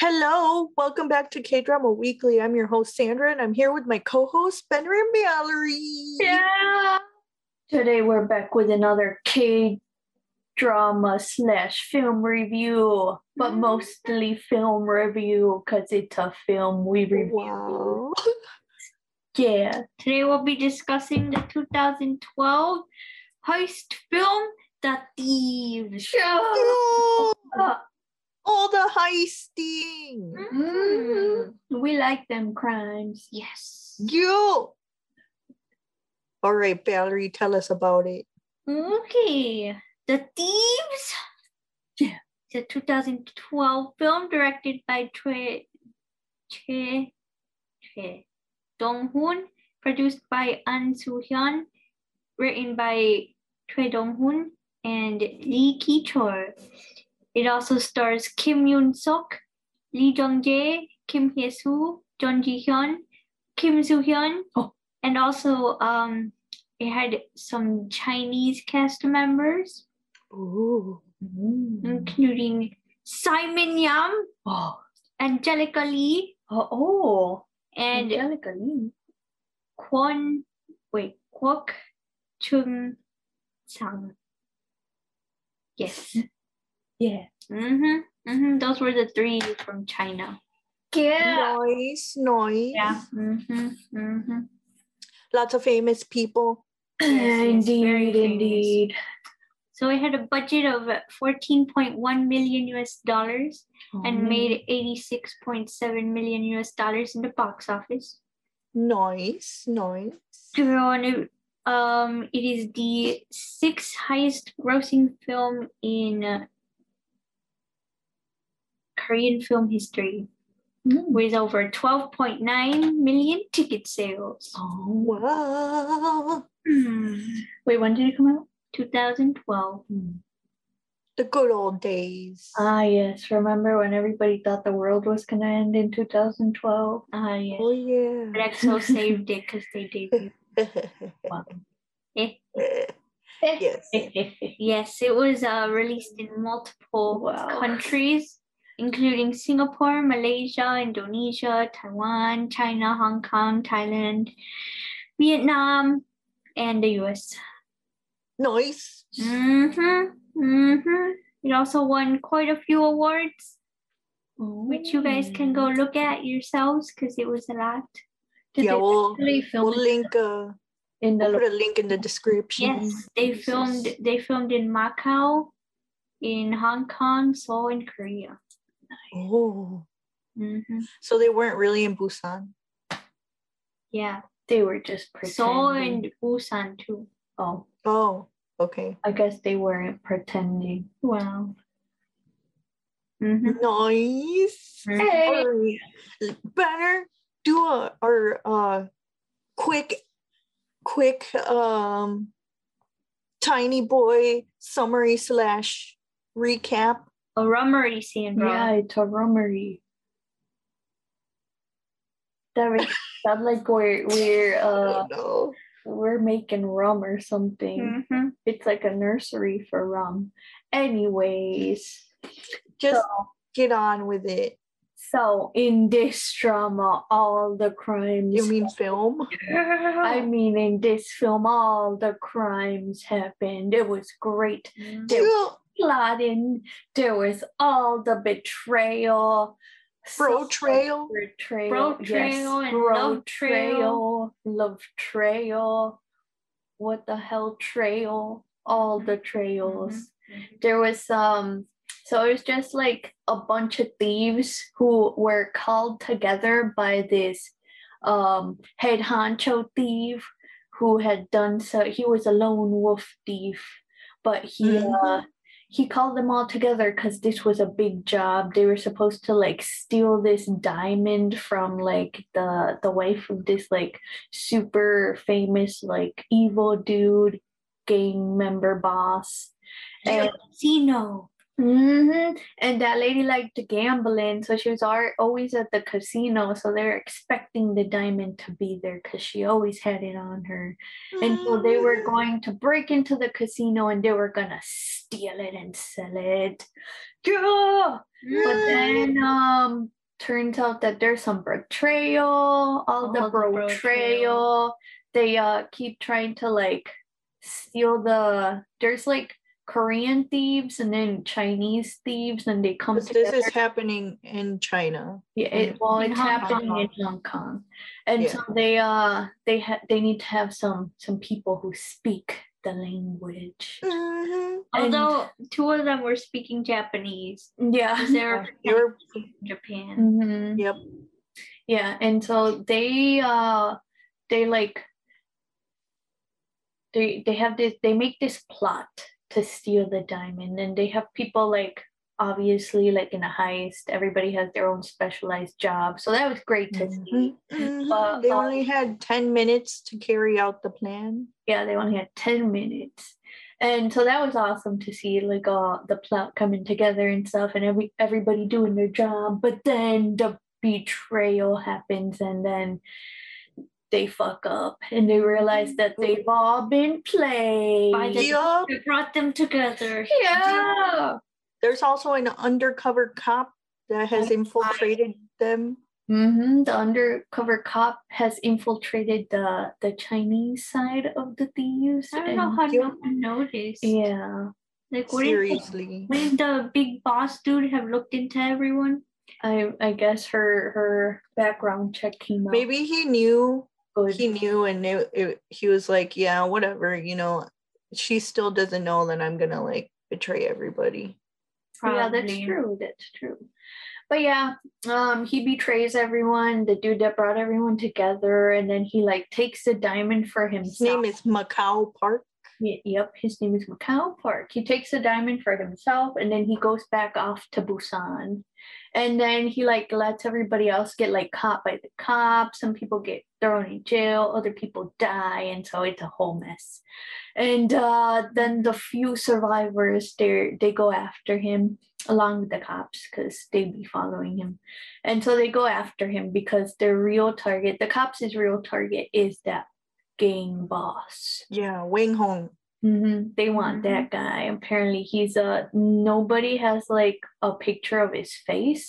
Hello, welcome back to K Drama Weekly. I'm your host Sandra, and I'm here with my co-host Benner and Mallory. Yeah. Today we're back with another K drama slash film review, but Mm. mostly film review because it's a film we review. Wow. Yeah. Today we'll be discussing the 2012 heist film, The Thieves. All the heisting. mm, we like them crimes. Yes. You. All right, Valerie, tell us about it. Okay, The Thieves. Yeah. It's a 2012 film directed by Choi Choi Choi Dong Hoon, produced by An Soo Hyun, written by Choi Dong Hoon and Lee Ki Chol. It also stars Kim Yoon Suk, Lee Jung Jae, Kim Hye Soo, Jung Ji Hyun, Kim Soo Hyun, Oh. and also um it had some Chinese cast members, Ooh. including Simon Yam, Oh. Angelica Lee, Uh, oh. and Angelica Lee. Kwon wait, Kwok Chung Sang. Yes. Yeah. Mm-hmm. Mm-hmm. Those were the three from China. Yeah. Noise, nice. Yeah. Mm-hmm. Mm-hmm. Lots of famous people. Yes, yes, very indeed, famous. indeed. So it had a budget of 14.1 million US dollars Oh. and made 86.7 million US dollars in the box office. nice, nice. And it, um, it is the sixth highest grossing film in uh, Korean film history with over 12.9 million ticket sales. Oh wow. Hmm. Wait, when did it come out? 2012. The good old days. Ah, yes. Remember when everybody thought the world was going to end in 2012? Ah, yeah. oh yeah. But EXO saved it because they debuted. Eh. yes. Yes, it was uh, released in multiple Wow. countries, including Singapore, Malaysia, Indonesia, Taiwan, China, Hong Kong, Thailand, Vietnam, and the US. Nice. Mm-hmm. Mm-hmm. It also won quite a few awards, which you guys can go look at yourselves because it was a lot. Did yeah, they we'll, film we'll link uh in the we'll put a link in the description. Yes, they filmed. They filmed in Macau, in Hong Kong, Seoul, and Korea. Oh. Mm-hmm. So they weren't really in Busan. Yeah, They were just pretending. Seoul and Busan too. oh, Oh, okay. I guess they weren't pretending. Wow. Mm-hmm. Nice. Hey. Alright. Banner, do a our uh quick quick um tiny boy summary slash recap. A rummery syndrome. Yeah, it's a rummery. That makes sound like we're we're uh oh no. we're making rum or something. Mm-hmm. It's like a nursery for rum. Anyways, Just so get on with it. so in this drama, all the crimes You mean film? I mean, in this film, all the crimes happened. It was great. There plotting. There was all the betrayal. Bro trail. Betrayal. Bro yes, trail and bro love trail. trail, Love trail. What the hell trail? All the trails. There was um so it was just like a bunch of thieves who were called together by this um head honcho thief who had done so he was a lone wolf thief but he uh he called them all together because this was a big job they were supposed to like steal this diamond from like the the wife of this like super famous like evil dude gang member boss and Zeno. Hmm And that lady liked gambling, so she was always at the casino. So they're expecting the diamond to be there because she always had it on her. And so they were going to break into the casino and they were gonna steal it and sell it. Yeah. But then um turns out that there's some betrayal, all the the betrayal. betrayal. They uh keep trying to like steal the there's like Korean thieves and then Chinese thieves and they come But together. this is happening in China. Yeah, it, well, In it's Hong happening Kong. in Hong Kong, and Yeah. so they uh they ha- they need to have some some people who speak the language. Mhm. Although two of them were speaking Japanese. Yeah, they're They were- from Japan. Mhm. Yep. Yeah, and so they uh they like they they have this they make this plot to steal the diamond and they have people like obviously like in a heist everybody has their own specialized job so that was great to see Mhm. Mhm. But, they uh, only had 10 minutes to carry out the plan. yeah they only had 10 minutes and so that was awesome to see like uh the plot coming together and stuff and every everybody doing their job but then the betrayal happens and then they fuck up and they realize that they've all been played By the- Yup. We brought them together. yeah There's also an undercover cop that has infiltrated them. hmm The undercover cop has infiltrated the the Chinese side of the thieves. I don't know how Yep. no one noticed. Yeah, Like, wouldn't Seriously. wouldn't the big boss dude have looked into everyone? I I guess her her background check came out Maybe he knew good. he knew and knew it, he was like yeah whatever you know she still doesn't know that i'm gonna like betray everybody Yeah, that's true. That's true. But yeah, um, he betrays everyone. The dude that brought everyone together, and then he like takes the diamond for himself. his name is macau park Yep, his name is Macau Park. He takes the diamond for himself and then he goes back off to Busan. And then he like lets everybody else get like caught by the cops. Some people get thrown in jail, other people die, and so it's a whole mess. And uh, then the few survivors they they go after him along with the cops because they be following him. And so they go after him because their real target, the cops' real target is that gang boss. yeah Wei Hong hmm They want that guy. Apparently, he's a nobody has like a picture of his face,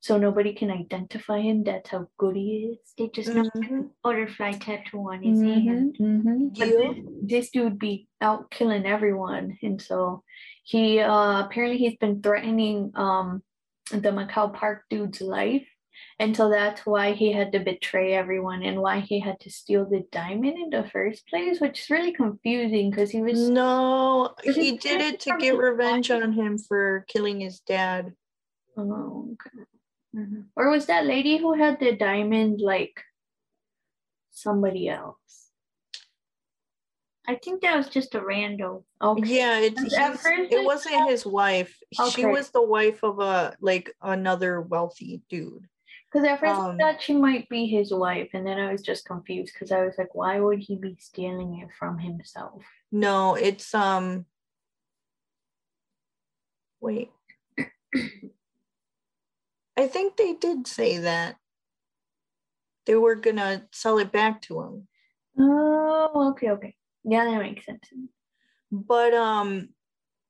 so nobody can identify him. That's how good he is. They just know Mhm. butterfly tattoo on his hand. mhm. But this, this dude be out killing everyone, and so he uh apparently he's been threatening um the Macau Park dude's life. And so that's why he had to betray everyone and why he had to steal the diamond in the first place, which is really confusing because he was no he did it to get revenge on him for killing his dad Oh, okay. Or was that lady who had the diamond like somebody else? I think that was just a rando. Okay. yeah it, it wasn't his wife she was the wife of a like another wealthy dude Because at first Um, I thought she might be his wife, and then I was just confused because I was like, why would he be stealing it from himself? no it's um wait i think they did say that they were gonna sell it back to him Oh, okay, okay. Yeah, that makes sense. but um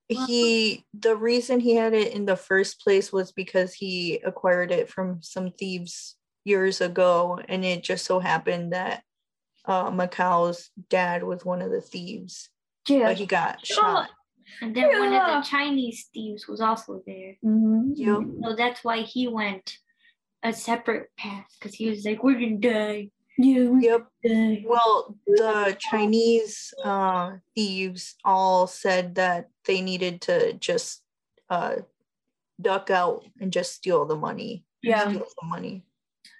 he the reason he had it in the first place was because he acquired it from some thieves years ago and it just so happened that uh macau's dad was one of the thieves Yeah. but he got Sure. shot And then one of the Chinese thieves was also there. Mhm. Yep. So that's why he went a separate path because he was like, we're going to die. Yeah. we yep well the chinese uh thieves all said that they needed to just uh duck out and just steal the money Yeah. steal some money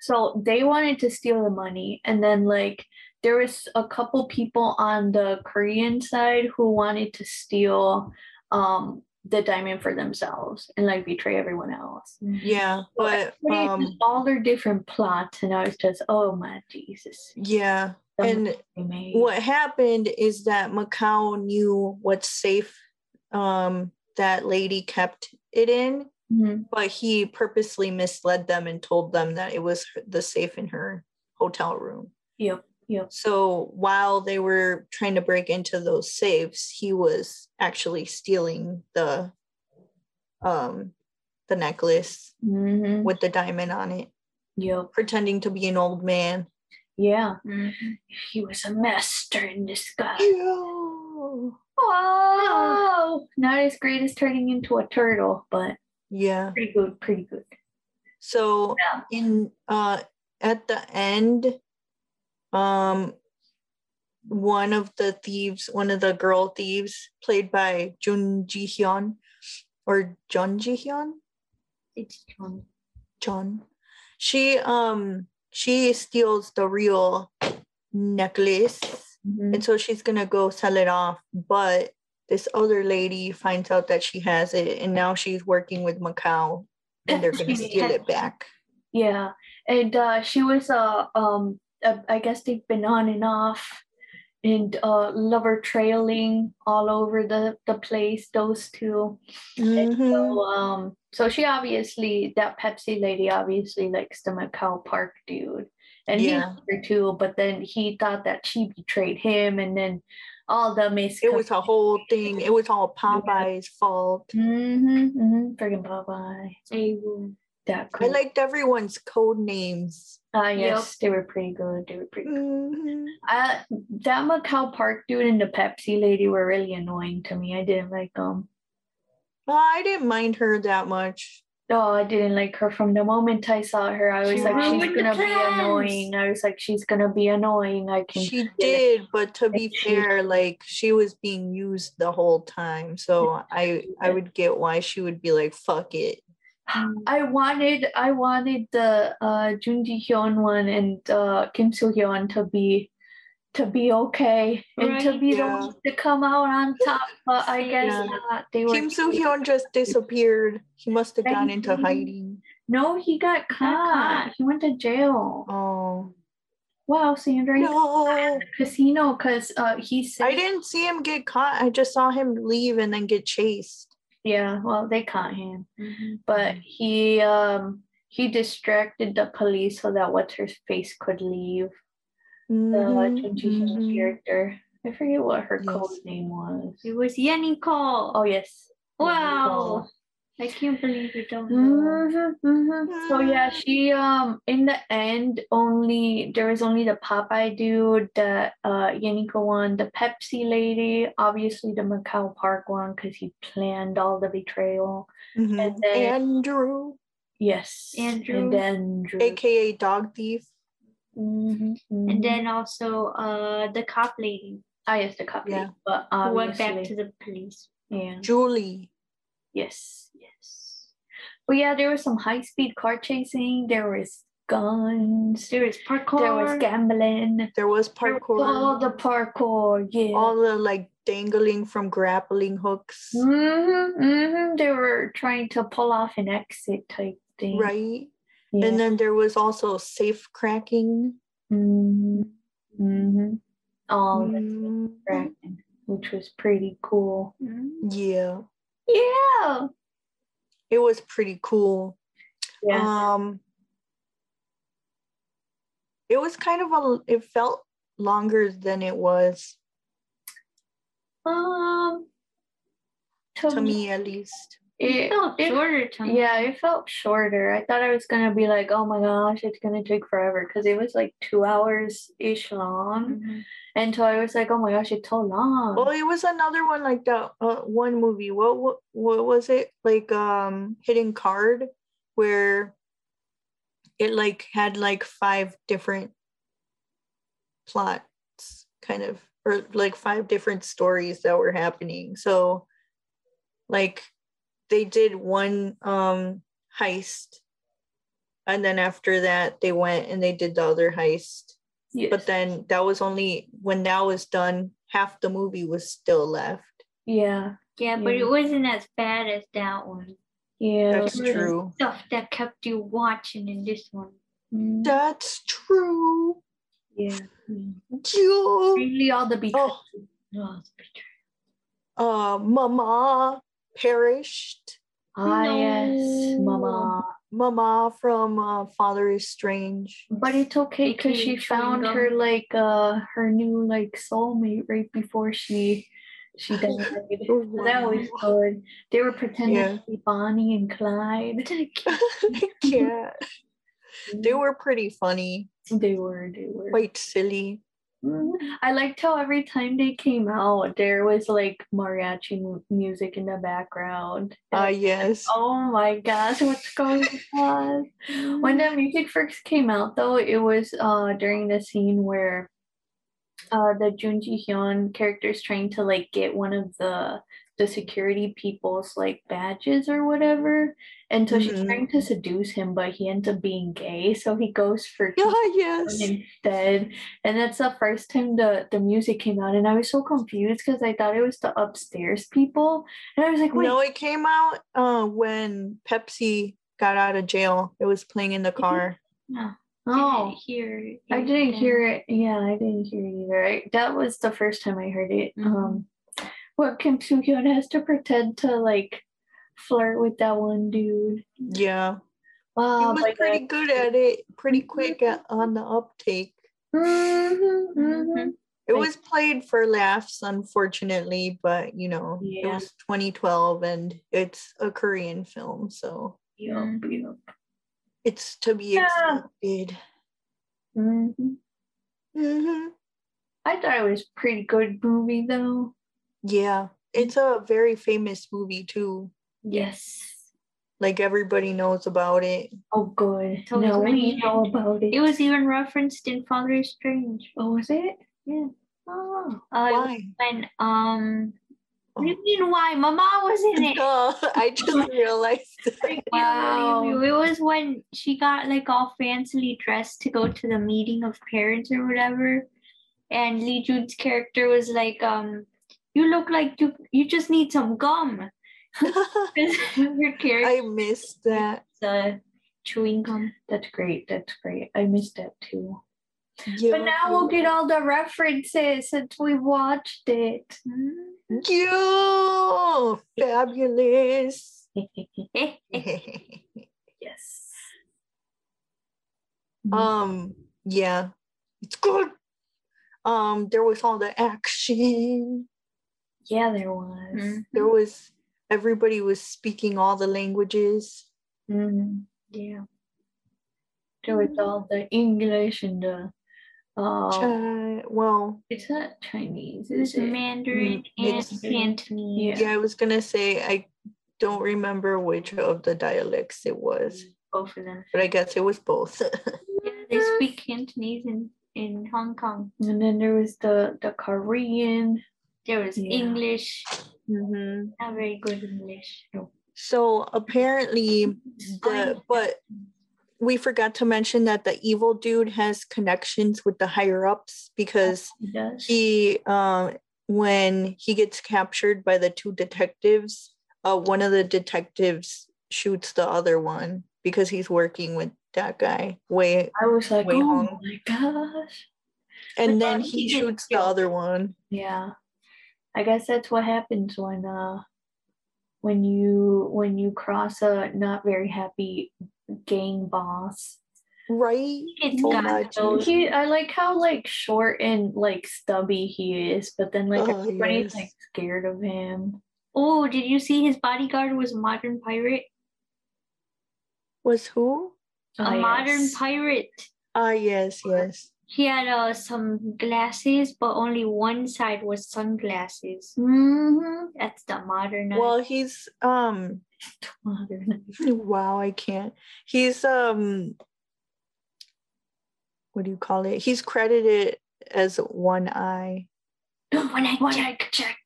So they wanted to steal the money, and then like there was a couple people on the Korean side who wanted to steal um the diamond for themselves and like betray everyone else. yeah but had um all their different plots, and I was just, oh my Jesus. yeah and money they made. what happened is that macau knew what safe um that lady kept it in, Mhm. but he purposely misled them and told them that it was the safe in her hotel room. Yep. Yep. So while they were trying to break into those safes, he was actually stealing the um the necklace Mhm. with the diamond on it, Yep. pretending to be an old man. Yeah. Mhm. He was a master in disguise. Yeah. Wow. Not as great as turning into a turtle, but Yeah. pretty good. Pretty good. So Yeah. in uh at the end, um one of the thieves, one of the girl thieves, played by Jun Ji Hyun or Jun Ji Hyun, It's John. John. She um she steals the real necklace Mhm. and so she's gonna go sell it off, but this other lady finds out that she has it and now she's working with Macau and they're gonna steal it back. Yeah, and uh, she was uh, um I guess they've been on and off, and uh, lover trailing all over the the place. Those two. And Mhm. so um so she obviously that Pepsi lady obviously likes the Macau Park dude, and he Yeah. liked her too. But then he thought that she betrayed him, and then all the mis. It was a whole thing. It was all Popeye's fault. Mm-hmm, mm-hmm. Friggin' Popeye. Able. That I liked everyone's code names. Ah, yes, they were pretty good. They were pretty good. Mhm. Uh, that Macau Park dude and the Pepsi lady were really annoying to me. I didn't like them. Well, I didn't mind her that much. Oh, I didn't like her from the moment I saw her. I was She like, she's gonna be annoying. I was like, she's gonna be annoying. I can. She feel it. did, but to be fair, like she was being used the whole time. So I I would get why she would be like, fuck it. I wanted, I wanted the uh, Jun Ji Hyun one and uh, Kim Soo Hyun to be, to be okay and to be the yeah. ones to come out on top. But I guess Yeah. not. They were. Kim Soo Hyun just disappeared. He must have gone into hiding. No, he got caught. caught. He went to jail. Oh Wow, Sandra, no. casino because uh he said I didn't see him get caught. I just saw him leave and then get chased. Yeah well they caught him Mhm. but he um he distracted the police so that what's her face could leave the Mhm, Jun Ji Hyun mhm. character i forget what her Yes. code name was It was Cole. oh yes wow. I can't believe you don't know. Mhm, mhm. So yeah, she um in the end only there was only the Popeye dude, the uh Yaniko one, the Pepsi lady, obviously the Macau Park one because he planned all the betrayal. Mhm. And then- Andrew, Yes, Andrew. and Andrew, aka Dog Thief. Mhm, mhm. And then also uh the cop lady ah yes, the copy, Yeah. but who went back to the police. yeah, Julie. Yes, yes. But yeah, there was some high speed car chasing. There was guns. There was parkour. There was gambling. There was parkour. All the parkour, yeah. all the like dangling from grappling hooks. hmm hmm They were trying to pull off an exit type thing. Right. Yeah. And then there was also safe cracking. hmm hmm All the Mhm. cracking, which was pretty cool. Yeah. Yeah. It was pretty cool. Yeah. Um it was kind of a it felt longer than it was um. to me at least. It It, felt it- shorter to me. yeah, it felt shorter. I thought I was gonna be like, oh my gosh, it's gonna take forever because it was like two hours ish long, Mhm. and so I was like, oh my gosh, it's so long. Well, it was another one like that uh, one movie. What, what what was it? Like um Hidden Card where it like had like five different plots kind of or like five different stories that were happening. So like they did one um heist and then after that they went and they did the other heist Yes. but then that was only when that was done half the movie was still left yeah, Yeah, but Yeah. it wasn't as bad as that one. yeah, that's it true Stuff that kept you watching in this one. Mm, that's true yeah. yeah. Mainly all the betrayal. oh uh mama perished. Ah, yes, Mama. Mama from uh, Father is Strange. But it's okay because she found gum. her like uh her new like soulmate right before she she died. So that was good. They were pretending Yeah. to be Bonnie and Clyde. yeah, they were pretty funny, They were. They were. quite silly. Mhm. I liked how every time they came out, there was like mariachi music in the background. Ah, I was like, yes. Oh my gosh, what's going on? When the music first came out, though, it was uh during the scene where uh the Jun Ji Hyun character is trying to like get one of the the security people's like badges or whatever, and so she's trying to seduce him, but he ends up being gay, so he goes for Ah, yes. instead. And that's the first time the the music came out, and I was so confused because I thought it was the upstairs people, and I was like, wait, No, it came out uh, when Pepsi got out of jail. It was playing in the car. oh. Didn't hear it. I didn't hear it. Yeah, I didn't hear it either. I, that was the first time I heard it. Mhm. Um, where Kim Soo Hyun has to pretend to like flirt with that one dude. Yeah, he was but pretty good at it. Pretty quick at, on the uptake. Mhm, mhm. It Like- was played for laughs, unfortunately, but you know, it was 2012 and it's a Korean film, so Yup, yup. it's to be Yeah. expected. Mhm. hmm I thought it was a pretty good movie though. Yeah, it's a very famous movie too. Yes. Like everybody knows about it. Oh, good. So now it's we know about it. It was even referenced in Father is Strange. Oh, was it? Yeah. Oh. Uh, it was Why? when um what do Oh. you mean why? Mama was in it. Oh, I just realized. Wow. It was when she got like all fancily dressed to go to the meeting of parents or whatever. And Lee Jun's character was like, um, you look like you you just need some gum. Character I missed that. uh, chewing gum. That's great. That's great. I missed that too. But now we'll get all the references since we watched it. You fabulous. yes. um, yeah, it's good. Um, there was all the action. Yeah, there was. Mhm. There was everybody was speaking all the languages. Mhm. Yeah. There was all the English and the. Uh, Chi- well, it's not Chinese, It was is it? Mandarin Mm, and it's- Cantonese. yeah, I was gonna say I don't remember which of the dialects it was, Both of them. but I guess it was both. Yeah, they speak Cantonese in, in Hong Kong. And then there was the the Korean. There was Yeah. English, Mhm. not very good English. So apparently, the but we forgot to mention that the evil dude has connections with the higher ups because He he um when he gets captured by the two detectives uh one of the detectives shoots the other one because he's working with that guy Wei I was like, oh Hong. my gosh. and then then he he shoots the other one Yeah. I guess that's what happens when uh when you when you cross a not very happy gang boss. right It's Oh got those. He I like how like short and like stubby he is, but then like Oh, everybody's yes. like scared of him. Oh, did you see his bodyguard was a modern pirate? was who A Ah, modern yes. pirate. ah yes yes He had uh, some glasses, but only one side was sunglasses. Mhm. That's the modern. well he's um Modern. wow i can't he's um what do you call it he's credited as one eye when I One check. eye check.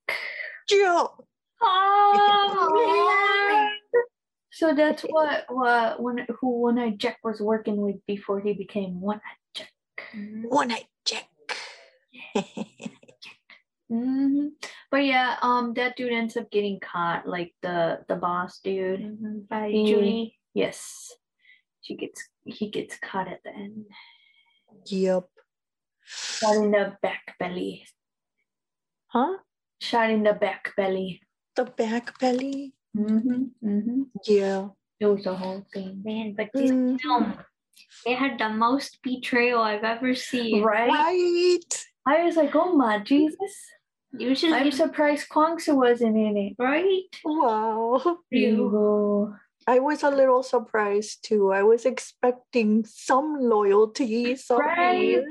Jill! Oh, so that's what what one who One Eye Jack was working with before he became One Eye Jack. One eye check hmm But yeah, um, that dude ends up getting caught, like the the boss dude. Mhm, By Julie. Yes, she gets he gets caught at the end, yep shot in the back belly, huh shot in the back belly. the back belly Mm-hmm, mm-hmm. Yeah. It was a whole thing. Man, but this Mhm. film, it had the most betrayal I've ever seen. Right? Right. I was like, oh my Jesus. Usually, I'm surprised Kwangsu wasn't in it. right? Wow. Ew. I was a little surprised too. I was expecting some loyalty. Right.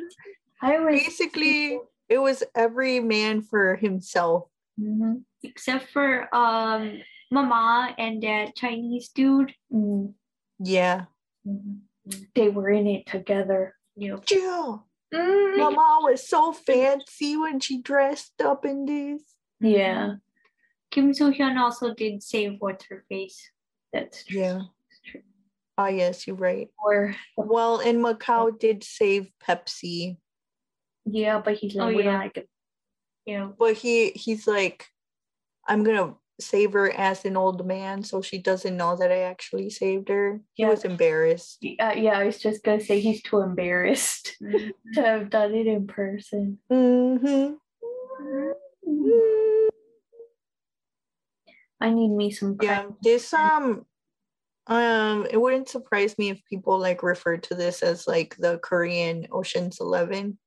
I was Basically, it was every man for himself. Mhm. Except for um Mama and that Chinese dude. Mm. Yeah. Mhm. They were in it together. You know, Jill, Mm. Mama was so fancy when she dressed up in this. Yeah, Kim Soo Hyun also did save what's her face. that's true. Yeah. That's true. Ah, yes, you're right. Or Well, and Macau did save Pepsi, yeah, but he's like, Oh, yeah. like it. You know, but he he's like, I'm gonna save her as an old man, so she doesn't know that I actually saved her. He Yeah. was embarrassed. Uh, yeah, I was just gonna say he's too embarrassed to have done it in person. Mm-hmm. I need me some. Yeah, crack- this um um it wouldn't surprise me if people like refer to this as like the Korean Ocean's 11.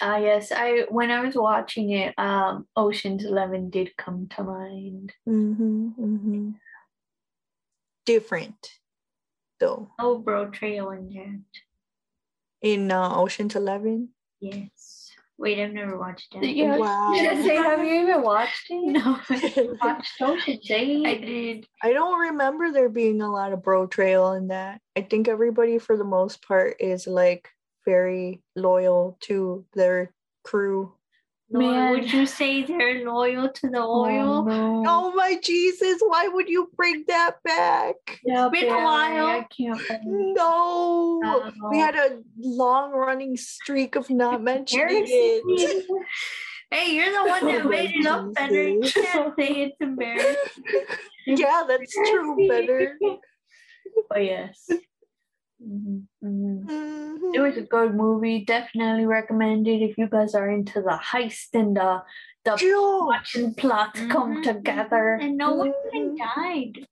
Ah, yes. I when I was watching it, um, Ocean's Eleven did come to mind. Mm-hmm, mm-hmm. Different though. no bro trail in that. In uh, Ocean's 11. Yes. Wait, I've never watched that. Yeah. Wow. Should I say, have you even watched it? No, Watched Ocean's Eight. I did. I don't remember there being a lot of bro trail in that. I think everybody for the most part is like very loyal to their crew. Lord, Man. would you say they're loyal to the Oh, oil? no. Oh my Jesus, why would you bring that back? Yeah, it's been a while. I can't. believe- No. We had a long running streak of not mentioning it. Hey, you're the one that Oh, made it up better. You can't say it's embarrassing. yeah, that's true, better. But oh, yes. Mhm, mhm. Mhm. It was a good movie. Definitely recommended if you guys are into the heist and the the Jill. action plots come Mhm, together. And no one even died.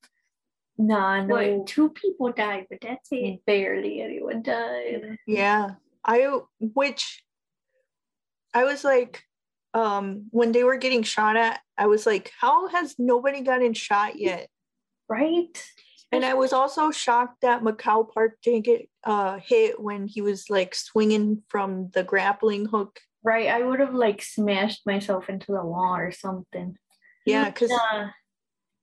Nah, no, Wait, two people died, but that's it. barely anyone died. Yeah. I which I was like um when they were getting shot at, I was like, how has nobody gotten shot yet? Right? And I was also shocked that Macau Park didn't get uh hit when he was like swinging from the grappling hook. Right. I would have like smashed myself into the wall or something. Yeah, because Uh,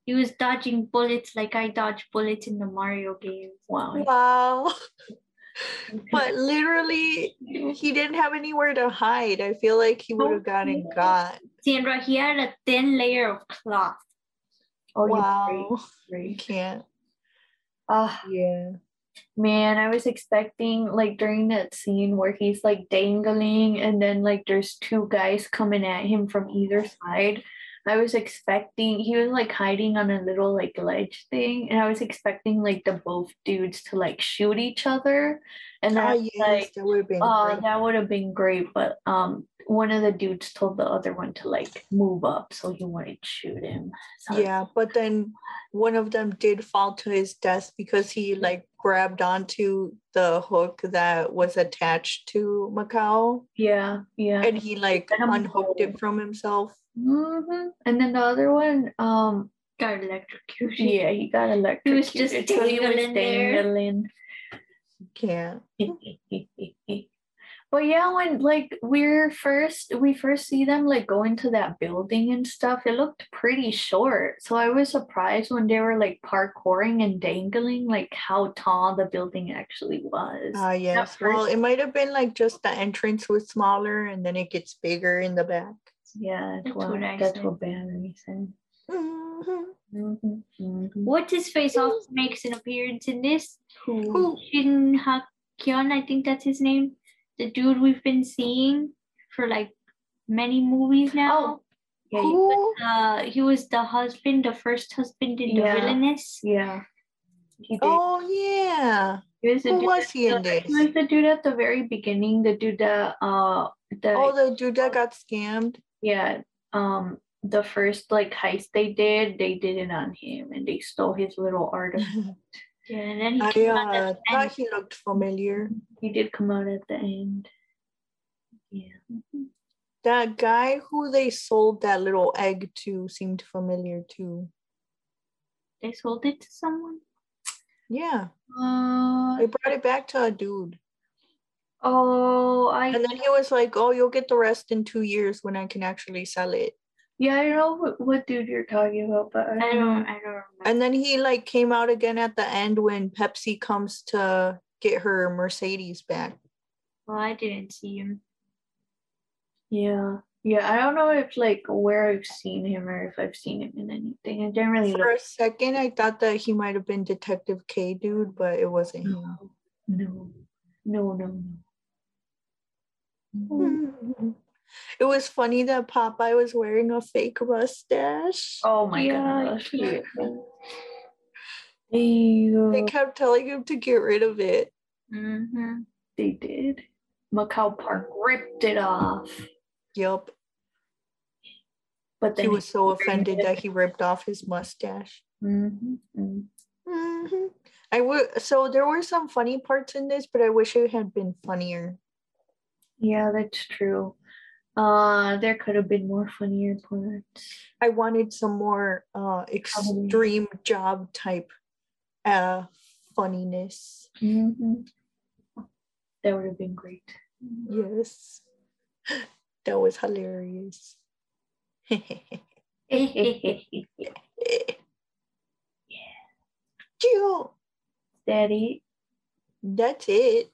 he was dodging bullets like I dodge bullets in the Mario games. Wow. wow. but literally he didn't have anywhere to hide. I feel like he would have gotten got. Sandra, he had a thin layer of cloth. Oh, wow. You can't. Ah, Yeah. man, I was expecting like during that scene where he's like dangling and then like there's two guys coming at him from either side. I was expecting he was like hiding on a little like ledge thing, and I was expecting like the both dudes to like shoot each other, and then yes, like that would have been Oh, great. that would have been great, but um, one of the dudes told the other one to like move up so he wouldn't shoot him. So Yeah, but then one of them did fall to his death because he like grabbed onto the hook that was attached to Macau yeah, yeah. and he like Let him unhooked it from himself. hmm And then the other one, um, Got electrocuted. yeah, he got electrocuted. He was just so he was dangling there. dangling. Can't. but yeah, when like we're first, we first see them like go into that building and stuff. It looked pretty short, so I was surprised when they were like parkouring and dangling, like how tall the building actually was. Ah, yes. Well, it might have been like just the entrance was smaller and then it gets bigger in the back. Yeah, that's, That's what, what I that's said. what Barry said. Mhm. Mhm, mhm. What's his face also makes an appearance in this? Who? Shin Ha Kyun, I think that's his name. The dude we've been seeing for like many movies now. Oh, yeah, you- Who? Uh, he was the husband, the first husband in Yeah. the Villainess. yeah. He did. Oh yeah. he was the Who dude was at he in the- this? He was the dude at the very beginning. The dude that uh, the Oh, the dude that got scammed. yeah, um, the first like heist they did, they did it on him and they stole his little artifact. Yeah, and then he I uh, at the thought he looked familiar. he did come out at the end. Yeah. That guy who they sold that little egg to seemed familiar too. They sold it to someone. Yeah, Uh, they brought it back to a dude. oh, I And then he was like, Oh, you'll get the rest in two years when I can actually sell it. Yeah, I don't know what, what dude you're talking about, but I I don't don't. I don't remember. And then he like came out again at the end when Pepsi comes to get her Mercedes back. well, I didn't see him. Yeah. Yeah, I don't know if like where I've seen him or if I've seen him in anything. I didn't really For look. a second, I thought that he might have been Detective K dude, but it wasn't him. No, no, no, no. Mm. It was funny that Popeye was wearing a fake mustache. Oh my Yeah, gosh. yeah. They kept telling him to get rid of it. Mm-hmm. They did. Macau Park ripped it off. Yup. But then He was so offended good. that he ripped off his mustache. Mhm, mm. hmm I would. So there were some funny parts in this, but I wish it had been funnier. Yeah, that's true. Uh, there could have been more funnier parts. I wanted some more uh extreme job type uh funniness. Mhm. That would have been great. Yes. That was hilarious. Jill, Daddy, That's it.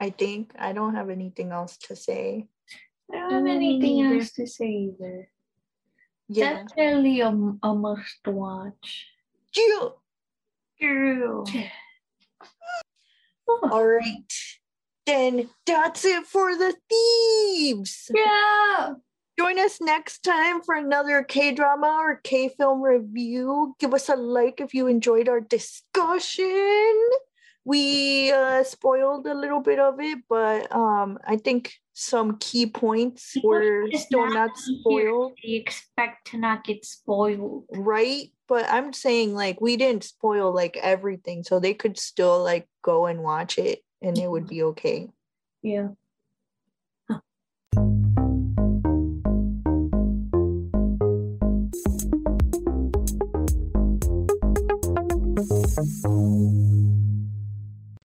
I think I don't have anything else to say. I don't have anything else to say either. Yeah. Definitely a, a must watch. Jill. True. Oh, All right. Then that's it for the thieves. yeah. Join us next time for another K drama or K film review. Give us a like if you enjoyed our discussion. We uh, spoiled a little bit of it, but um, I think some key points People were still not not spoiled, They expect to not get spoiled. right? But I'm saying like we didn't spoil like everything, so they could still like go and watch it, and it would be okay. Yeah. Thank